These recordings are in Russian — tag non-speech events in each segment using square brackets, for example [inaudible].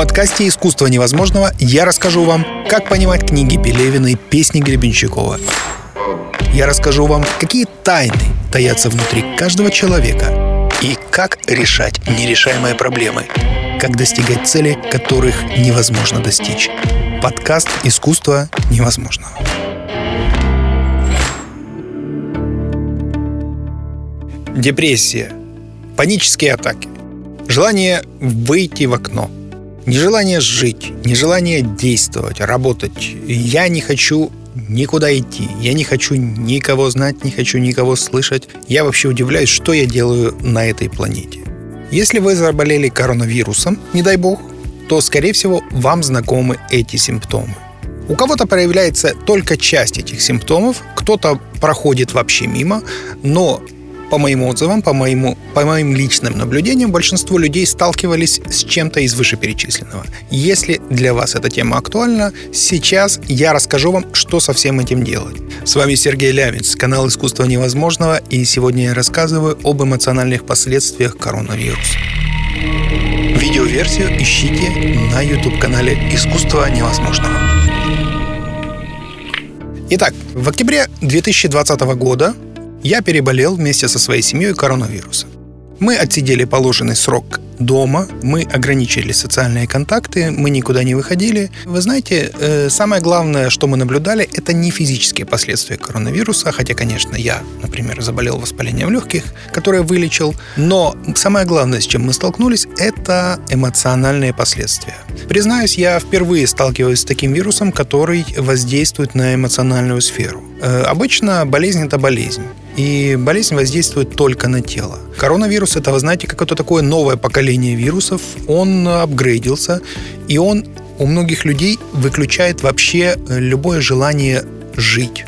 подкасте «Искусство невозможного» я расскажу вам, как понимать книги Пелевина и песни Гребенщикова. Я расскажу вам, какие тайны таятся внутри каждого человека и как решать нерешаемые проблемы, как достигать цели, которых невозможно достичь. Подкаст «Искусство невозможного». Депрессия, панические атаки, желание выйти в окно – Нежелание жить, нежелание действовать, работать. Я не хочу никуда идти. Я не хочу никого знать, не хочу никого слышать. Я вообще удивляюсь, что я делаю на этой планете. Если вы заболели коронавирусом, не дай бог, то, скорее всего, вам знакомы эти симптомы. У кого-то проявляется только часть этих симптомов, кто-то проходит вообще мимо, но по моим отзывам, по, моему, по моим личным наблюдениям, большинство людей сталкивались с чем-то из вышеперечисленного. Если для вас эта тема актуальна, сейчас я расскажу вам, что со всем этим делать. С вами Сергей Лямец, канал «Искусство невозможного», и сегодня я рассказываю об эмоциональных последствиях коронавируса. Видеоверсию ищите на YouTube-канале «Искусство невозможного». Итак, в октябре 2020 года я переболел вместе со своей семьей коронавирусом. Мы отсидели положенный срок дома, мы ограничили социальные контакты, мы никуда не выходили. Вы знаете, э, самое главное, что мы наблюдали, это не физические последствия коронавируса, хотя, конечно, я, например, заболел воспалением легких, которое вылечил, но самое главное, с чем мы столкнулись, это эмоциональные последствия. Признаюсь, я впервые сталкиваюсь с таким вирусом, который воздействует на эмоциональную сферу. Э, обычно болезнь – это болезнь. И болезнь воздействует только на тело. Коронавирус это, вы знаете, какое-то такое новое поколение вирусов. Он апгрейдился, и он у многих людей выключает вообще любое желание жить.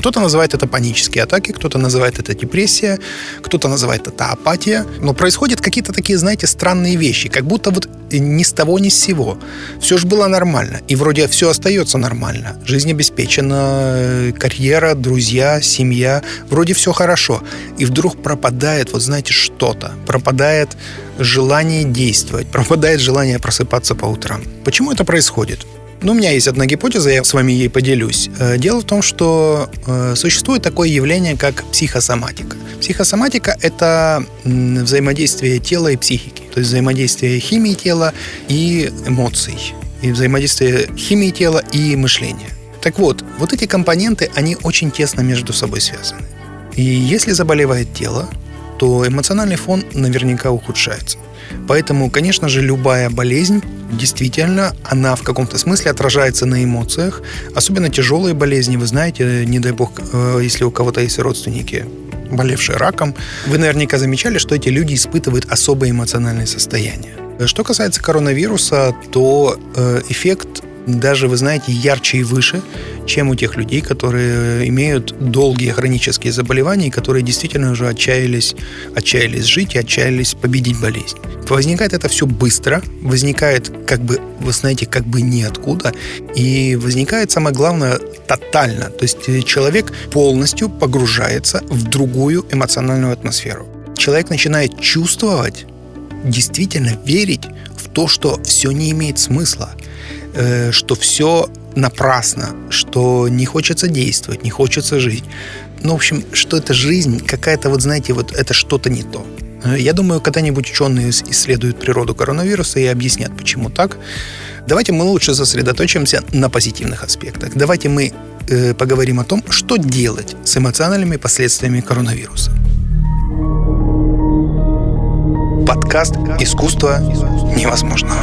Кто-то называет это панические атаки, кто-то называет это депрессия, кто-то называет это апатия. Но происходят какие-то такие, знаете, странные вещи, как будто вот ни с того, ни с сего. Все же было нормально, и вроде все остается нормально. Жизнь обеспечена, карьера, друзья, семья, вроде все хорошо. И вдруг пропадает, вот знаете, что-то. Пропадает желание действовать, пропадает желание просыпаться по утрам. Почему это происходит? Ну, у меня есть одна гипотеза, я с вами ей поделюсь. Э, дело в том, что э, существует такое явление, как психосоматика. Психосоматика – это взаимодействие тела и психики, то есть взаимодействие химии тела и эмоций, и взаимодействие химии тела и мышления. Так вот, вот эти компоненты, они очень тесно между собой связаны. И если заболевает тело, то эмоциональный фон наверняка ухудшается. Поэтому, конечно же, любая болезнь, действительно, она в каком-то смысле отражается на эмоциях. Особенно тяжелые болезни, вы знаете, не дай бог, э, если у кого-то есть родственники, болевшие раком, вы наверняка замечали, что эти люди испытывают особое эмоциональное состояние. Что касается коронавируса, то э, эффект даже, вы знаете, ярче и выше, чем у тех людей, которые имеют долгие хронические заболевания и которые действительно уже отчаялись, отчаялись жить и отчаялись победить болезнь. Возникает это все быстро, возникает как бы, вы знаете, как бы ниоткуда, и возникает самое главное тотально. То есть человек полностью погружается в другую эмоциональную атмосферу. Человек начинает чувствовать, действительно верить в то, что все не имеет смысла, э, что все напрасно, что не хочется действовать, не хочется жить. Ну, в общем, что это жизнь, какая-то, вот знаете, вот это что-то не то. Э, я думаю, когда-нибудь ученые исследуют природу коронавируса и объяснят, почему так. Давайте мы лучше сосредоточимся на позитивных аспектах. Давайте мы э, поговорим о том, что делать с эмоциональными последствиями коронавируса. Подкаст «Искусство невозможного».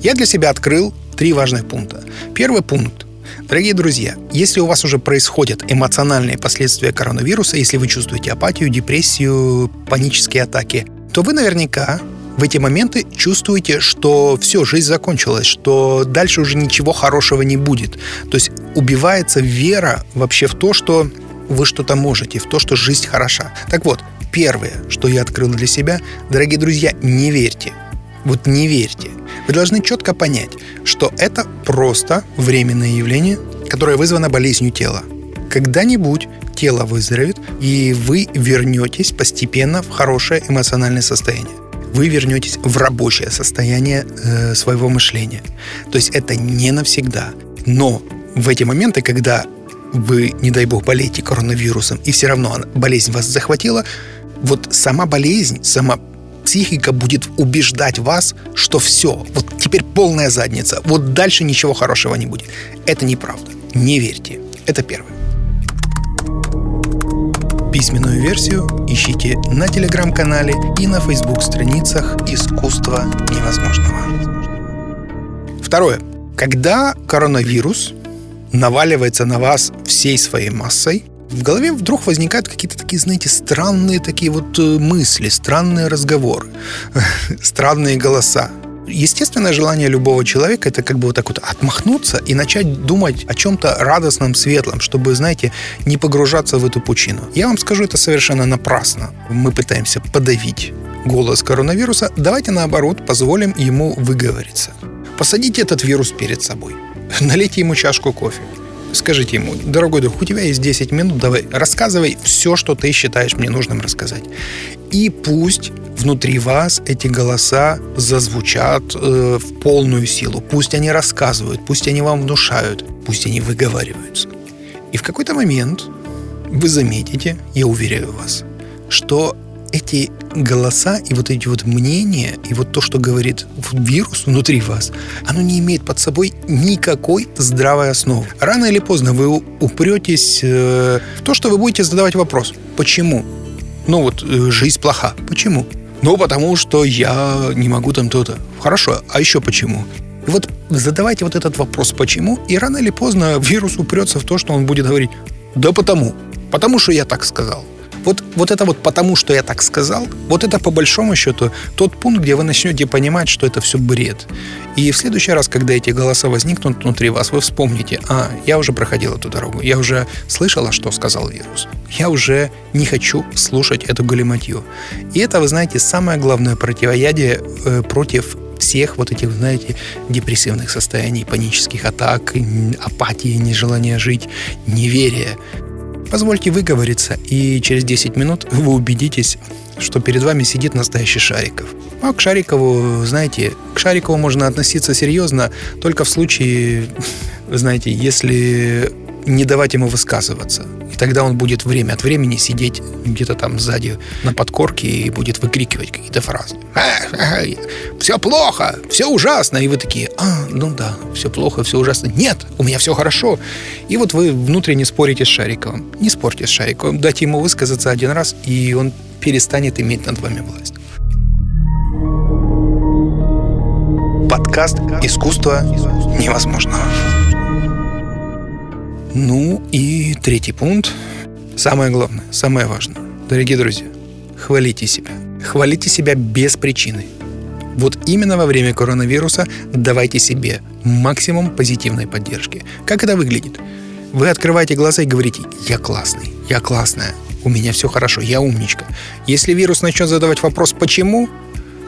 Я для себя открыл три важных пункта. Первый пункт. Дорогие друзья, если у вас уже происходят эмоциональные последствия коронавируса, если вы чувствуете апатию, депрессию, панические атаки, то вы наверняка в эти моменты чувствуете, что все, жизнь закончилась, что дальше уже ничего хорошего не будет. То есть убивается вера вообще в то, что вы что-то можете, в то, что жизнь хороша. Так вот, первое, что я открыл для себя, дорогие друзья, не верьте. Вот не верьте. Вы должны четко понять, что это просто временное явление, которое вызвано болезнью тела. Когда-нибудь тело выздоровеет, и вы вернетесь постепенно в хорошее эмоциональное состояние. вы вернетесь в рабочее состояние э, своего мышления. То есть это не навсегда. Но в эти моменты, когда вы, не дай бог, болеете коронавирусом, и все равно болезнь вас захватила, вот сама болезнь, сама психика будет убеждать вас, что все, вот теперь полная задница, вот дальше ничего хорошего не будет. Это неправда. Не верьте. Это первое. Письменную версию ищите на телеграм-канале и на фейсбук-страницах «Искусство невозможного». Второе. Когда коронавирус наваливается на вас всей своей массой, в голове вдруг возникают какие-то такие, знаете, странные такие вот э, мысли, странные разговоры, [laughs] странные голоса. Естественное желание любого человека это как бы вот так вот отмахнуться и начать думать о чем-то радостном, светлом, чтобы, знаете, не погружаться в эту пучину. Я вам скажу, это совершенно напрасно. Мы пытаемся подавить голос коронавируса. Давайте наоборот позволим ему выговориться. Посадите этот вирус перед собой. [laughs] Налейте ему чашку кофе. Скажите ему, дорогой друг, у тебя есть 10 минут, давай, рассказывай все, что ты считаешь мне нужным рассказать. И пусть внутри вас эти голоса зазвучат э, в полную силу. Пусть они рассказывают, пусть они вам внушают, пусть они выговариваются. И в какой-то момент вы заметите, я уверяю вас, что эти голоса и вот эти вот мнения, и вот то, что говорит вирус внутри вас, оно не имеет под собой никакой здравой основы. Рано или поздно вы упретесь э, в то, что вы будете задавать вопрос. Почему? Ну вот, э, жизнь плоха. Почему? Ну, потому что я не могу там то-то. Хорошо, а еще почему? И вот задавайте вот этот вопрос «почему?» и рано или поздно вирус упрется в то, что он будет говорить «да потому, потому что я так сказал». Вот, вот это вот потому, что я так сказал, вот это по большому счету тот пункт, где вы начнете понимать, что это все бред. И в следующий раз, когда эти голоса возникнут внутри вас, вы вспомните, а, я уже проходил эту дорогу, я уже слышала, что сказал вирус. Я уже не хочу слушать эту галиматью. И это, вы знаете, самое главное противоядие э, против всех вот этих, знаете, депрессивных состояний, панических атак, апатии, нежелания жить, неверия. Позвольте выговориться, и через 10 минут вы убедитесь, что перед вами сидит настоящий Шариков. А к Шарикову, знаете, к Шарикову можно относиться серьезно только в случае, [laughs] знаете, если не давать ему высказываться. И тогда он будет время от времени сидеть где-то там сзади на подкорке и будет выкрикивать какие-то фразы. Все плохо, все ужасно. И вы такие, а, ну да, все плохо, все ужасно. Нет, у меня все хорошо. И вот вы внутренне спорите с Шариковым. Не спорьте с Шариковым, дайте ему высказаться один раз, и он перестанет иметь над вами власть. Подкаст «Искусство невозможного». Ну и третий пункт. Самое главное, самое важное. Дорогие друзья, хвалите себя. Хвалите себя без причины. Вот именно во время коронавируса давайте себе максимум позитивной поддержки. Как это выглядит? Вы открываете глаза и говорите, я классный, я классная, у меня все хорошо, я умничка. Если вирус начнет задавать вопрос «почему?»,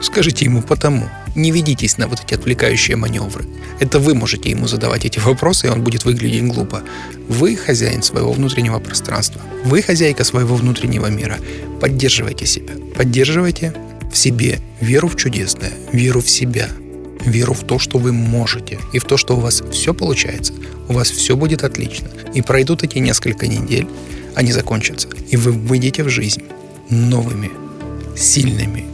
скажите ему «потому». Не ведитесь на вот эти отвлекающие маневры. Это вы можете ему задавать эти вопросы, и он будет выглядеть глупо. Вы хозяин своего внутреннего пространства. Вы хозяйка своего внутреннего мира. Поддерживайте себя. Поддерживайте в себе веру в чудесное, веру в себя, веру в то, что вы можете, и в то, что у вас все получается, у вас все будет отлично. И пройдут эти несколько недель, они закончатся, и вы выйдете в жизнь новыми, сильными,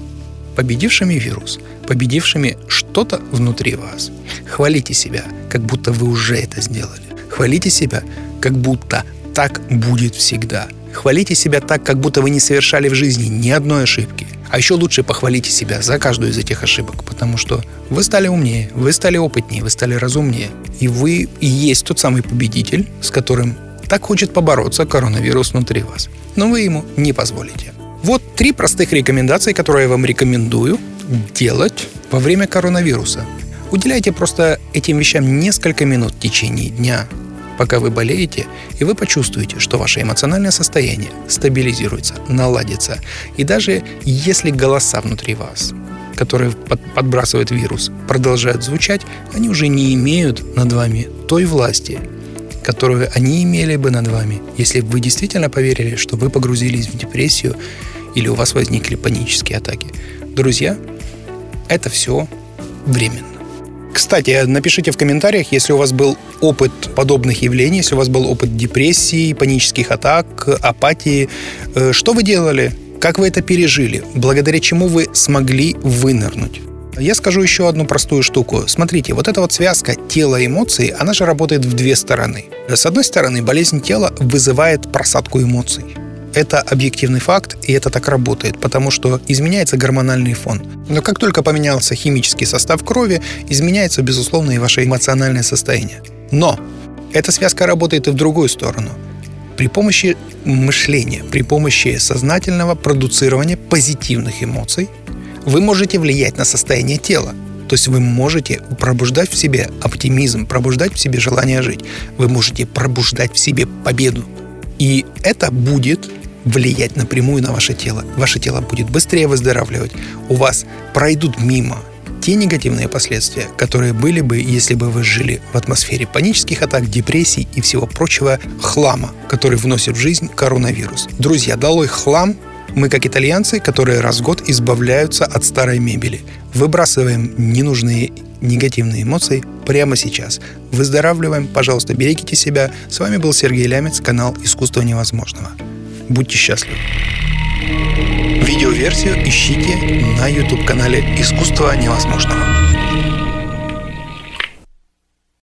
победившими вирус, победившими что-то внутри вас. Хвалите себя, как будто вы уже это сделали. Хвалите себя, как будто так будет всегда. Хвалите себя так, как будто вы не совершали в жизни ни одной ошибки. А еще лучше похвалите себя за каждую из этих ошибок, потому что вы стали умнее, вы стали опытнее, вы стали разумнее. И вы и есть тот самый победитель, с которым так хочет побороться коронавирус внутри вас. Но вы ему не позволите. Вот три простых рекомендации, которые я вам рекомендую делать во время коронавируса. Уделяйте просто этим вещам несколько минут в течение дня, пока вы болеете, и вы почувствуете, что ваше эмоциональное состояние стабилизируется, наладится. И даже если голоса внутри вас, которые под, подбрасывает вирус, продолжают звучать, они уже не имеют над вами той власти, которую они имели бы над вами, если бы вы действительно поверили, что вы погрузились в депрессию или у вас возникли панические атаки. Друзья, это все временно. Кстати, напишите в комментариях, если у вас был опыт подобных явлений, если у вас был опыт депрессии, панических атак, апатии. Э, что вы делали? Как вы это пережили? Благодаря чему вы смогли вынырнуть? Я скажу еще одну простую штуку. Смотрите, вот эта вот связка тела и эмоций, она же работает в две стороны. С одной стороны, болезнь тела вызывает просадку эмоций. Это объективный факт, и это так работает, потому что изменяется гормональный фон. Но как только поменялся химический состав крови, изменяется, безусловно, и ваше эмоциональное состояние. Но эта связка работает и в другую сторону. При помощи мышления, при помощи сознательного продуцирования позитивных эмоций вы можете влиять на состояние тела. То есть вы можете пробуждать в себе оптимизм, пробуждать в себе желание жить. Вы можете пробуждать в себе победу. И это будет влиять напрямую на ваше тело. Ваше тело будет быстрее выздоравливать. У вас пройдут мимо те негативные последствия, которые были бы, если бы вы жили в атмосфере панических атак, депрессий и всего прочего хлама, который вносит в жизнь коронавирус. Друзья, долой хлам, мы, как итальянцы, которые раз в год избавляются от старой мебели. Выбрасываем ненужные негативные эмоции прямо сейчас. Выздоравливаем, пожалуйста, берегите себя. С вами был Сергей Лямец, канал «Искусство невозможного». Будьте счастливы. Видеоверсию ищите на YouTube-канале «Искусство невозможного».